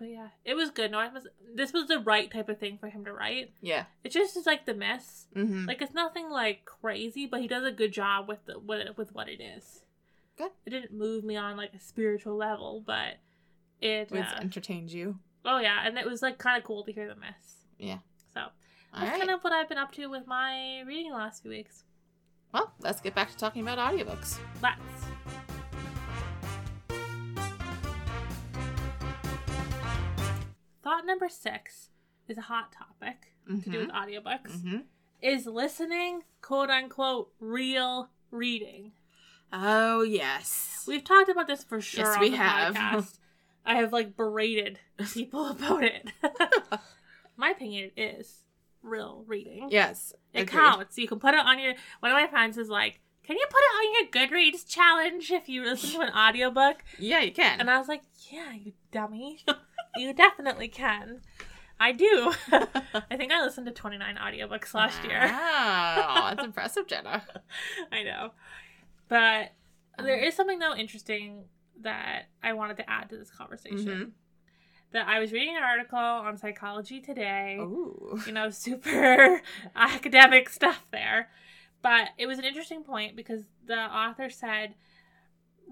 S2: but yeah, it was good. North Myth- this was the right type of thing for him to write.
S1: yeah.
S2: It just is like the mess.
S1: hmm
S2: Like it's nothing like crazy, but he does a good job with the with with what it is.
S1: Good.
S2: It didn't move me on like a spiritual level, but it.
S1: It's
S2: Uh,
S1: entertained you.
S2: oh yeah, and it was like kind of cool to hear the mess.
S1: Yeah.
S2: So
S1: All
S2: that's
S1: right.
S2: kind of what I've been up to with my reading the last few weeks.
S1: Well, let's get back to talking about audiobooks.
S2: Let's. Thought number six is a hot topic to do with audiobooks.
S1: Mm-hmm.
S2: Is listening, quote unquote, real reading.
S1: Oh yes.
S2: We've talked about this for sure
S1: Yes, we
S2: the
S1: have.
S2: podcast. I have like berated people about it. my opinion is real reading.
S1: yes.
S2: It
S1: agreed.
S2: counts. You can put it on your. One of my friends is like, "Can you put it on your Goodreads challenge if you listen to an audiobook?"
S1: Yeah, you can.
S2: And I was like, "Yeah, you dummy, you definitely can." I do. I think I listened to 29 audiobooks last year.
S1: Wow, that's impressive, Jenna.
S2: I know. But there is something though interesting that I wanted to add to this conversation.
S1: Mhm.
S2: That I was reading an article on Psychology Today.
S1: Ooh.
S2: You know, super academic stuff there. But it was an interesting point because the author said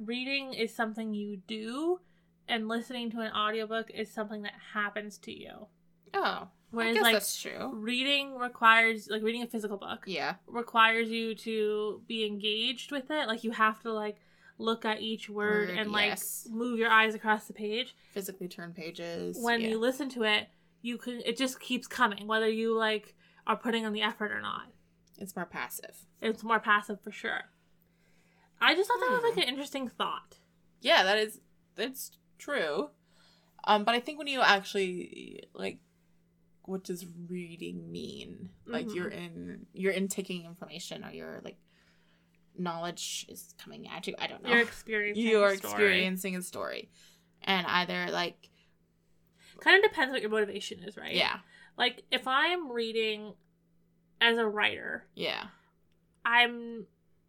S2: reading is something you do and listening to an audiobook is something that happens to you.
S1: Oh, I
S2: Whereas
S1: guess
S2: like
S1: that's true.
S2: reading requires like reading a physical book
S1: Yeah.
S2: requires you to be engaged with it. Like you have to like look at each word,
S1: Word,
S2: and like
S1: yes.
S2: move your eyes across the page.
S1: Physically turn pages.
S2: When
S1: yeah.
S2: you listen to it, you can it just keeps coming, whether you like are putting in the effort or not.
S1: it's more passive.
S2: It's more passive for sure. I just thought that was
S1: Hmm.
S2: like an interesting thought.
S1: Yeah, that is that's true. Um, but I think when you actually like what does reading mean? Like
S2: Mhm.
S1: you're in you're in taking information or you're like knowledge is coming at you. I don't know.
S2: You're experiencing.
S1: you are
S2: the
S1: experiencing a story. And either like
S2: Kind of depends what your motivation is, right?
S1: yeah,
S2: Like if I'm reading as a writer,
S1: yeah.
S2: I'm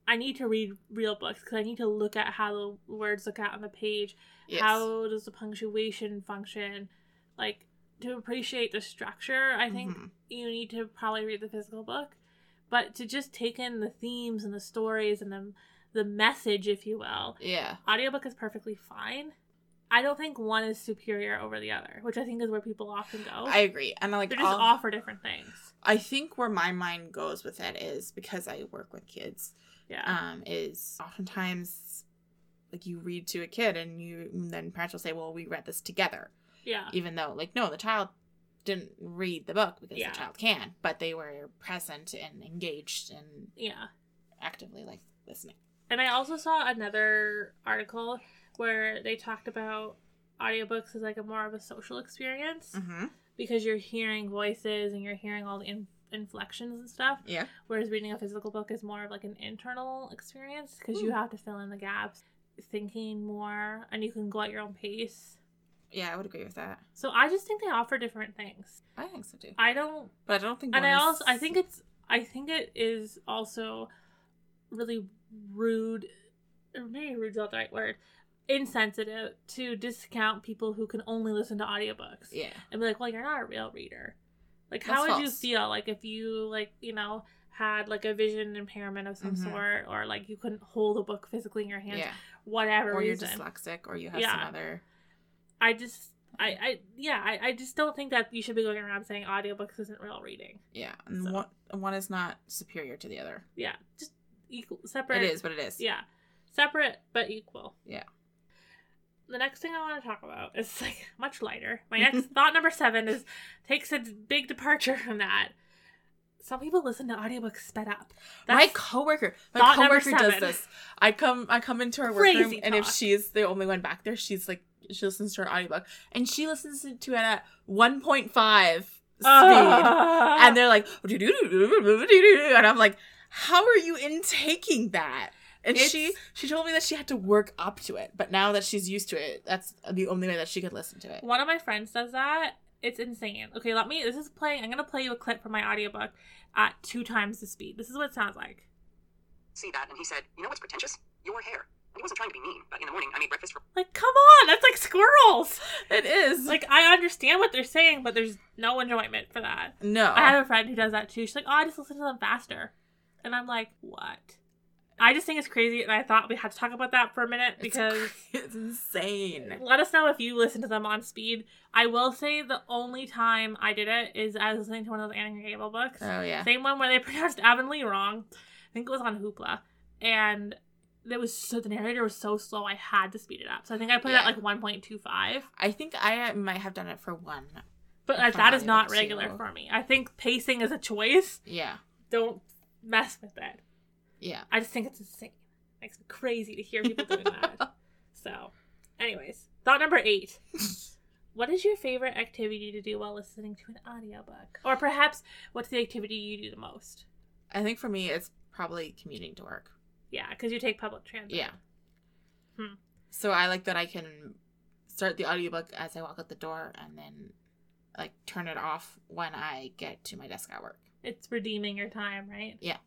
S2: I need to read real books because I need to look at how the words look out on the page.
S1: Yes.
S2: How does the punctuation function? Like to appreciate the structure, I think
S1: Mhm.
S2: you need to probably read the physical book. But to just take in the themes and the stories and the the message, if you will,
S1: Yeah.
S2: audiobook is perfectly fine. I don't think one is superior over the other, which I think is where people often go.
S1: I agree. And I like
S2: They just
S1: I'll-
S2: offer different things.
S1: I think where my mind goes with it is because I work with kids.
S2: Yeah.
S1: Um, is oftentimes like you read to a kid and you and then parents will say, "Well, we read this together,"
S2: yeah.
S1: even though like no, the child didn't read the book because
S2: Yeah.
S1: the child can, but they were present and engaged and
S2: Yeah.
S1: actively like listening.
S2: And I also saw another article where they talked about audiobooks as like a more of a social experience.
S1: Mm-hmm.
S2: because you're hearing voices and you're hearing all the in- inflections and stuff.
S1: Yeah.
S2: Whereas reading a physical book is more of like an internal experience because you
S1: Hmm.
S2: have to fill in the gaps, thinking more, and you can go at your own pace.
S1: Yeah, I would agree with that.
S2: So I just think they offer different things.
S1: I think so too.
S2: I don't
S1: But I don't think
S2: and I also I think it's I think it is also really rude or maybe rude's not the right word. Insensitive to discount people who can only listen to audiobooks.
S1: Yeah.
S2: And be like, well, you're not a real reader. Like
S1: That's
S2: how would you feel like if you like, you know, had like a vision impairment of some
S1: Mhm.
S2: sort or like you couldn't hold a book physically in your hands,
S1: Yeah.
S2: Whatever
S1: Or you're dyslexic or you have some
S2: Yeah.
S1: other
S2: I just I, I yeah, I, I just don't think that you should be going around saying audiobooks isn't real reading.
S1: Yeah. And
S2: So.
S1: one one is not superior to the other.
S2: Yeah. Just equal separate
S1: It is, but it is.
S2: Yeah. Separate but equal.
S1: Yeah.
S2: The next thing I want to talk about is like much lighter. My next thought number seven is takes a big departure from that. Some people listen to audiobooks sped up.
S1: my coworker, my coworker does this. I come, I come into her workroom,
S2: Crazy
S1: and if she's the only one back there, she's like, she listens to her audiobook, and she listens to it at one point five speed,
S2: Ah.
S1: and they're like, and I'm like, how are you intaking that? And she she told me that she had to work up to it, but now that she's used to it, that's the only way that she could listen to it.
S2: One of my friends does that. It's insane. Okay, let me. This is playing. I'm gonna play you a clip from my audiobook at two times the speed. This is what it sounds like.
S4: see that, and he said, "You know what's pretentious? Your hair." And he wasn't trying to be mean, but in the morning I made breakfast for
S2: Like, come on, that's like squirrels.
S1: It is
S2: Like, I understand what they're saying, but there's no enjoyment for that.
S1: no,
S2: I have a friend who does that too. She's like, "Oh, I just listen to them faster," and I'm like, "What?" I just think it's crazy, and I thought we had to talk about that for a minute because
S1: it's insane.
S2: let us know if you listen to them on speed. I will say the only time I did it is I was listening to one of those Anna Gable books.
S1: Oh yeah,
S2: Same one where they pronounced Avonlea wrong. I think it was on Hoopla. And it was so the narrator was so slow I had to speed it up. So I think I put it at like 1.25.
S1: I think I uh, might have done it for one.
S2: But like, uh, that is not regular for me. I think pacing is a choice.
S1: Yeah,
S2: Don't mess with it.
S1: Yeah.
S2: I just think it's insane. Makes me crazy to hear people doing that. So, anyways, thought number eight. What is your favorite activity to do while listening to an audiobook? Or perhaps what's the activity you do the most?
S1: I think for me, it's probably commuting to work.
S2: Yeah, because you take public transit.
S1: Yeah.
S2: Hmm.
S1: So I like that I can start the audiobook as I walk out the door and then like turn it off when I get to my desk at work.
S2: It's redeeming your time, right?
S1: Yeah.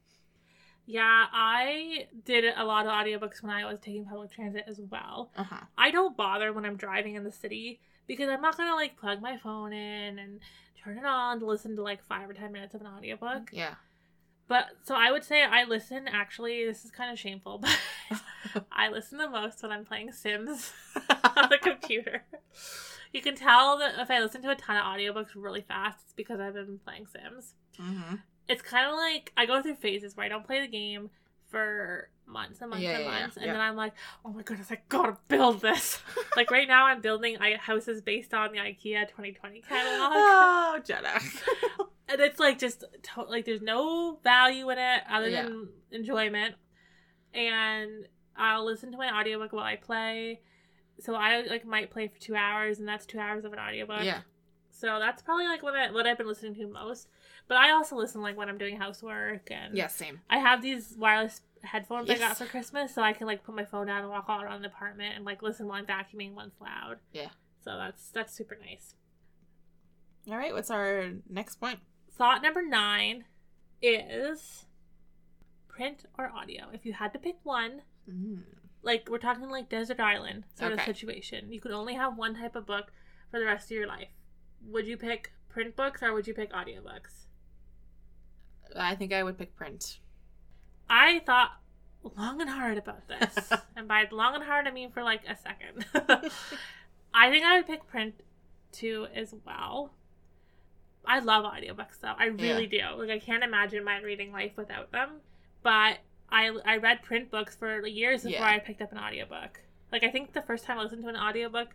S2: Yeah, I did a lot of audiobooks when I was taking public transit as well.
S1: Uh huh.
S2: I don't bother when I'm driving in the city because I'm not gonna like plug my phone in and turn it on to listen to like five or ten minutes of an audiobook.
S1: Yeah.
S2: But so I would say I listen actually this is kind of shameful, but I listen the most when I'm playing Sims on the computer. You can tell that if I listen to a ton of audiobooks really fast, it's because I've been playing Sims.
S1: hmm
S2: It's kind of like I go through phases where I don't play the game for months and months
S1: Yeah,
S2: and
S1: yeah, yeah,
S2: months, and
S1: yeah.
S2: then I'm like, oh my goodness, I gotta build this. like right now, I'm building houses based on the IKEA 2020 catalog,
S1: Oh, Jenna.
S2: and it's like just to- like there's no value in it other than enjoyment. And I'll listen to my audiobook while I play. So I like might play for two hours, and that's two hours of an audiobook.
S1: yeah.
S2: So that's probably like what I what I've been listening to most. But I also listen like when I'm doing housework and
S1: Yeah. Same.
S2: I have these wireless headphones I got for Christmas, so I can like put my phone down and walk all around the apartment and like listen while I'm vacuuming once loud.
S1: Yeah.
S2: So that's that's super nice.
S1: All right. What's our next point?
S2: Thought number nine is print or audio. If you had to pick one,
S1: Mm.
S2: like we're talking like desert island sort of situation, you could only have one type of book for the rest of your life. Would you pick print books or would you pick audiobooks?
S1: I think I would pick print.
S2: I thought long and hard about this. and by long and hard, I mean for like a second. I think I would pick print too as well. I love audiobooks though. I really do. Like I can't imagine my reading life without them. But I I read print books for years before
S1: Yeah.
S2: I picked up an audiobook. Like I think the first time I listened to an audiobook,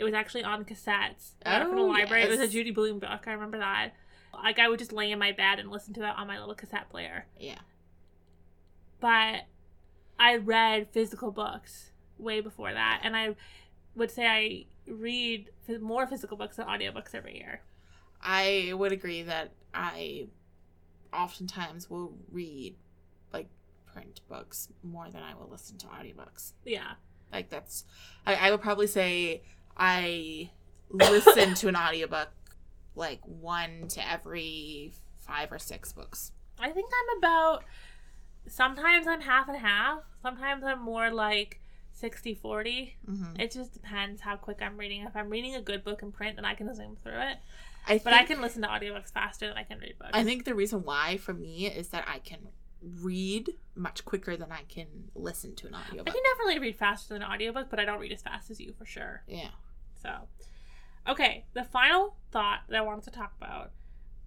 S2: it was actually on cassettes. It from the
S1: Oh,
S2: library. It was a. Judy Blume book. I remember that. Like I would just lay in my bed and listen to it on my little cassette player
S1: Yeah.
S2: but I read physical books way before that, and I would say I read more physical books than audiobooks every year.
S1: I would agree that I oftentimes will read like print books more than I will listen to audiobooks.
S2: Yeah.
S1: Like that's I, I would probably say I listen to an audiobook like one to every five or six books.
S2: I think I'm about sometimes I'm half and half. Sometimes I'm more like 60 40.
S1: Mm-hmm.
S2: It just depends how quick I'm reading. If I'm reading a good book in print, then I can zoom through it.
S1: I
S2: But I can listen to audiobooks faster than I can read books.
S1: I think the reason why for me is that I can read much quicker than I can listen to an audiobook.
S2: I can definitely read faster than an audiobook, but I don't read as fast as you for sure.
S1: Yeah.
S2: So, okay, the final thought that I wanted to talk about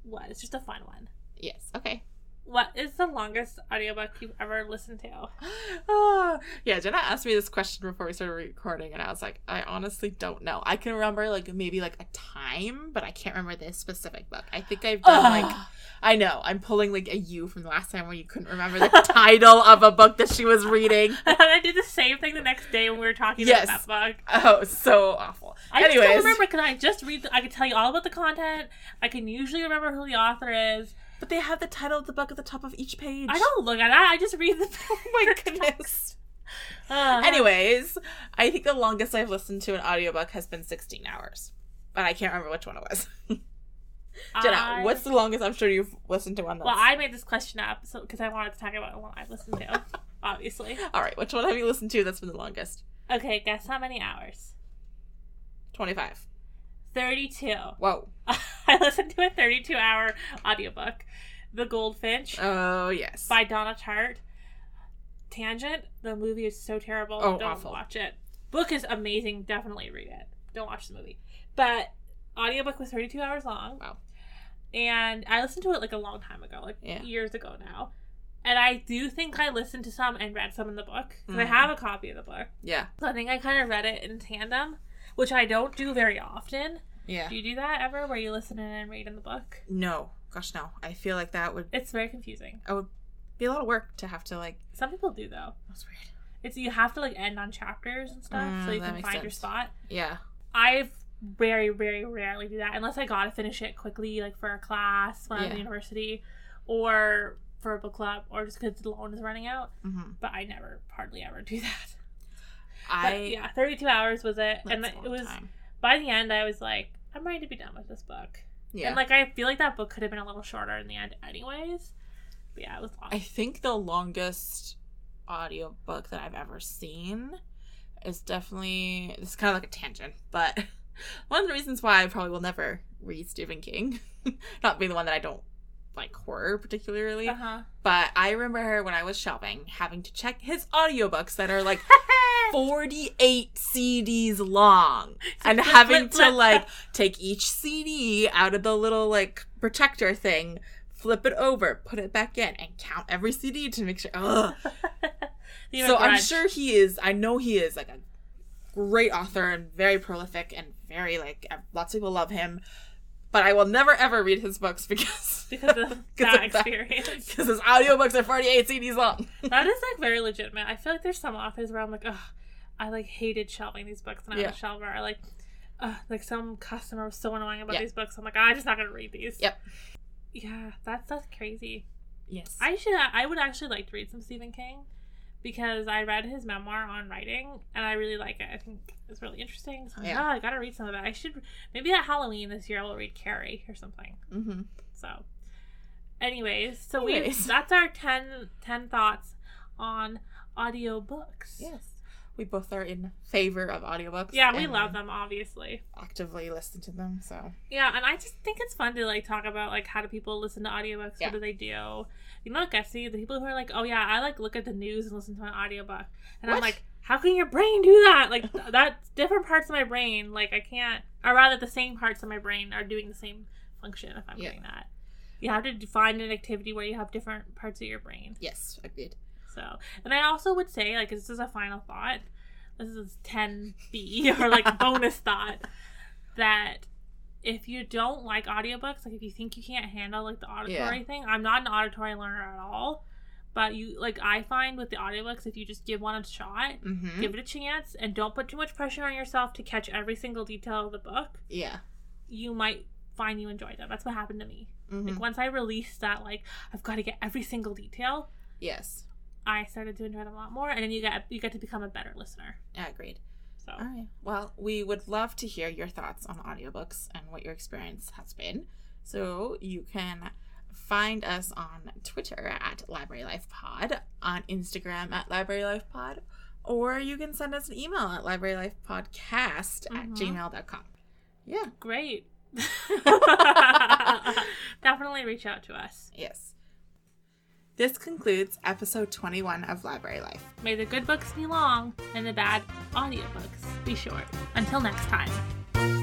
S2: was just a fun one.
S1: Yes. Okay.
S2: What is the longest audiobook you've ever listened to?
S1: Ah, yeah, Jenna asked me this question before we started recording, and I was like, I honestly don't know. I can remember like maybe like a time, but I can't remember this specific book. I think I've done like I know I'm pulling like a you from the last time where you couldn't remember the title of a book that she was reading.
S2: I did the same thing the next day when we were talking
S1: Yes.
S2: about that book.
S1: Oh, so awful.
S2: I just don't remember because I just read. The, I can tell you all about the content. I can usually remember who the author is.
S1: But they have the title of the book at the top of each page.
S2: I don't look at that. I just read the.
S1: Oh my goodness.
S2: Uh,
S1: Anyways, I think the longest I've listened to an audiobook has been 16 hours. But I can't remember which one it was. Jenna,
S2: I-
S1: what's the longest I'm sure you've listened to one that's...
S2: Well, I made this question up so because I wanted to talk about one I've listened to. obviously.
S1: All right, which one have you listened to that's been the longest?
S2: Okay, guess how many hours?
S1: 25.
S2: Thirty-two.
S1: Whoa.
S2: I listened to a thirty-two hour audiobook, "The Goldfinch"
S1: Oh, yes.
S2: by Donna Tartt. Tangent. The movie is so terrible.
S1: Oh,
S2: Don't
S1: awful.
S2: watch it. Book is amazing. Definitely read it. Don't watch the movie. But audiobook was 32 hours long.
S1: Wow.
S2: And I listened to it like a long time ago, like
S1: Yeah.
S2: years ago now. And I do think I listened to some and read some in the book. Because I
S1: Mhm.
S2: have a copy of the book.
S1: Yeah.
S2: So I think I kind of read it in tandem, which I don't do very often.
S1: Yeah.
S2: Do you do that ever where you listen in and read in the book?
S1: No. Gosh, no. I feel like that would
S2: It's very confusing.
S1: I would be a lot of work to have to, like...
S2: Some people do though.
S1: That's weird.
S2: It's you have to like end on chapters and stuff
S1: Mm,
S2: so you can find your spot.
S1: Yeah.
S2: I very, very rarely do that unless I gotta finish it quickly, like for a class when I'm
S1: Yeah.
S2: in university, or for a book club, or just because the loan is running out.
S1: hmm
S2: But I never, hardly ever do that.
S1: I...
S2: But yeah, 32 hours was it, and it was
S1: time.
S2: by the end I was like, I'm ready to be done with this book.
S1: Yeah.
S2: And like I feel like that book could have been a little shorter in the end, anyways. But yeah, it was long.
S1: I think the longest audiobook that I've ever seen is definitely this is kind of like a tangent, but one of the reasons why I probably will never read Stephen King, not being the one that I don't like horror particularly,
S2: Uh huh.
S1: but I remember when I was shopping having to check his audiobooks that are like 48 CDs long and having to like take each CD out of the little like protector thing, flip it over, put it back in, and count every CD to make sure. Ugh. So I'm sure he is. I know he is like a great author and very prolific and very like lots of people love him. But I will never ever read his books because
S2: because of that experience.
S1: because his audiobooks are 48 CDs long.
S2: that is like very legitimate. I feel like there's some authors where I'm like, ugh, I like hated shelving these books and I
S1: Yeah.
S2: was a shelver. I like, ugh, like some customer was so annoying about
S1: Yeah.
S2: these books. I'm like, I'm just not gonna read these.
S1: Yep.
S2: Yeah, that's that's crazy.
S1: Yes.
S2: I should. I would actually like to read some Stephen King because I read his memoir on writing and I really like it. I think it's really interesting. So I'm like,
S1: Yeah.
S2: oh, I gotta read some of it. I should maybe at Halloween this year I will read Carrie or something.
S1: mm-hmm.
S2: So, anyways, so we that's our 10, 10 thoughts on audiobooks.
S1: Yes. We both are in favor of audiobooks.
S2: Yeah, we love them obviously.
S1: Actively listen to them. So
S2: Yeah, and I just think it's fun to like talk about like how do people listen to audiobooks?
S1: Yeah.
S2: What do they do? You know like gets me? The people who are like, oh yeah, I like look at the news and listen to an audiobook. And I'm like, how can your brain do that? Like th- that's different parts of my brain. Like I can't or rather the same parts of my brain are doing the same function if I'm
S1: Yeah.
S2: doing that. You have to find an activity where you have different parts of your brain.
S1: yes, agreed.
S2: So, and I also would say, like, this is a final thought. This is 10B or like bonus thought that if you don't like audiobooks, like if you think you can't handle like the auditory
S1: Yeah.
S2: thing, I'm not an auditory learner at all. But you like I find with the audiobooks, if you just give one a shot,
S1: Mm-hmm.
S2: give it a chance, and don't put too much pressure on yourself to catch every single detail of the book,
S1: yeah.
S2: you might find you enjoy them. That's what happened to me.
S1: Mhm.
S2: Like once I released that, like I've got to get every single detail.
S1: yes.
S2: I started to enjoy them a lot more, and then you get you get to become a better listener.
S1: Yeah, agreed.
S2: So
S1: All right. Well, we would love to hear your thoughts on audiobooks and what your experience has been. So you can find us on Twitter at Library Life Pod, on Instagram at Library Life Pod, or you can send us an email at librarylifepodcast at
S2: Mhm.
S1: gmail.com. Yeah.
S2: great. Definitely reach out to us.
S1: Yes. This concludes episode 21 of Library Life.
S2: May the good books be long and the bad audiobooks be short. Until next time.